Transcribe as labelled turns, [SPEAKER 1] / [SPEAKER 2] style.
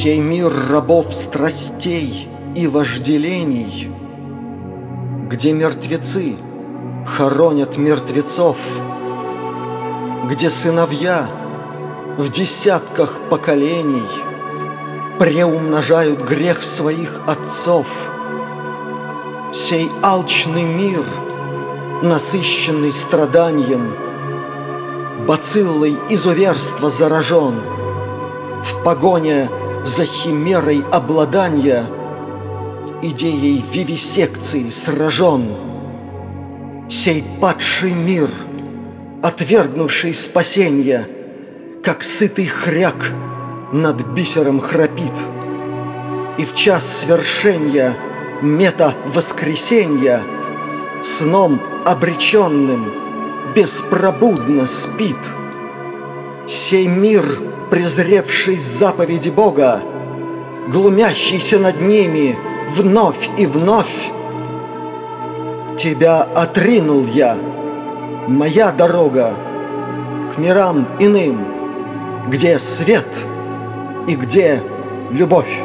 [SPEAKER 1] Сей мир рабов страстей и вожделений, Где мертвецы хоронят мертвецов, Где сыновья в десятках поколений Преумножают грех своих отцов. Сей алчный мир, насыщенный страданием, Бациллой изуверства заражен, В погоне за химерой обладания Идеей вивисекции сражен. Сей падший мир, отвергнувший спасенье, Как сытый хряк над бисером храпит, И в час свершения мета воскресенья Сном обреченным беспробудно спит. Сей мир, презревший заповеди Бога, Глумящийся над ними вновь и вновь, Тебя отринул я, моя дорога К мирам иным, где свет и где любовь.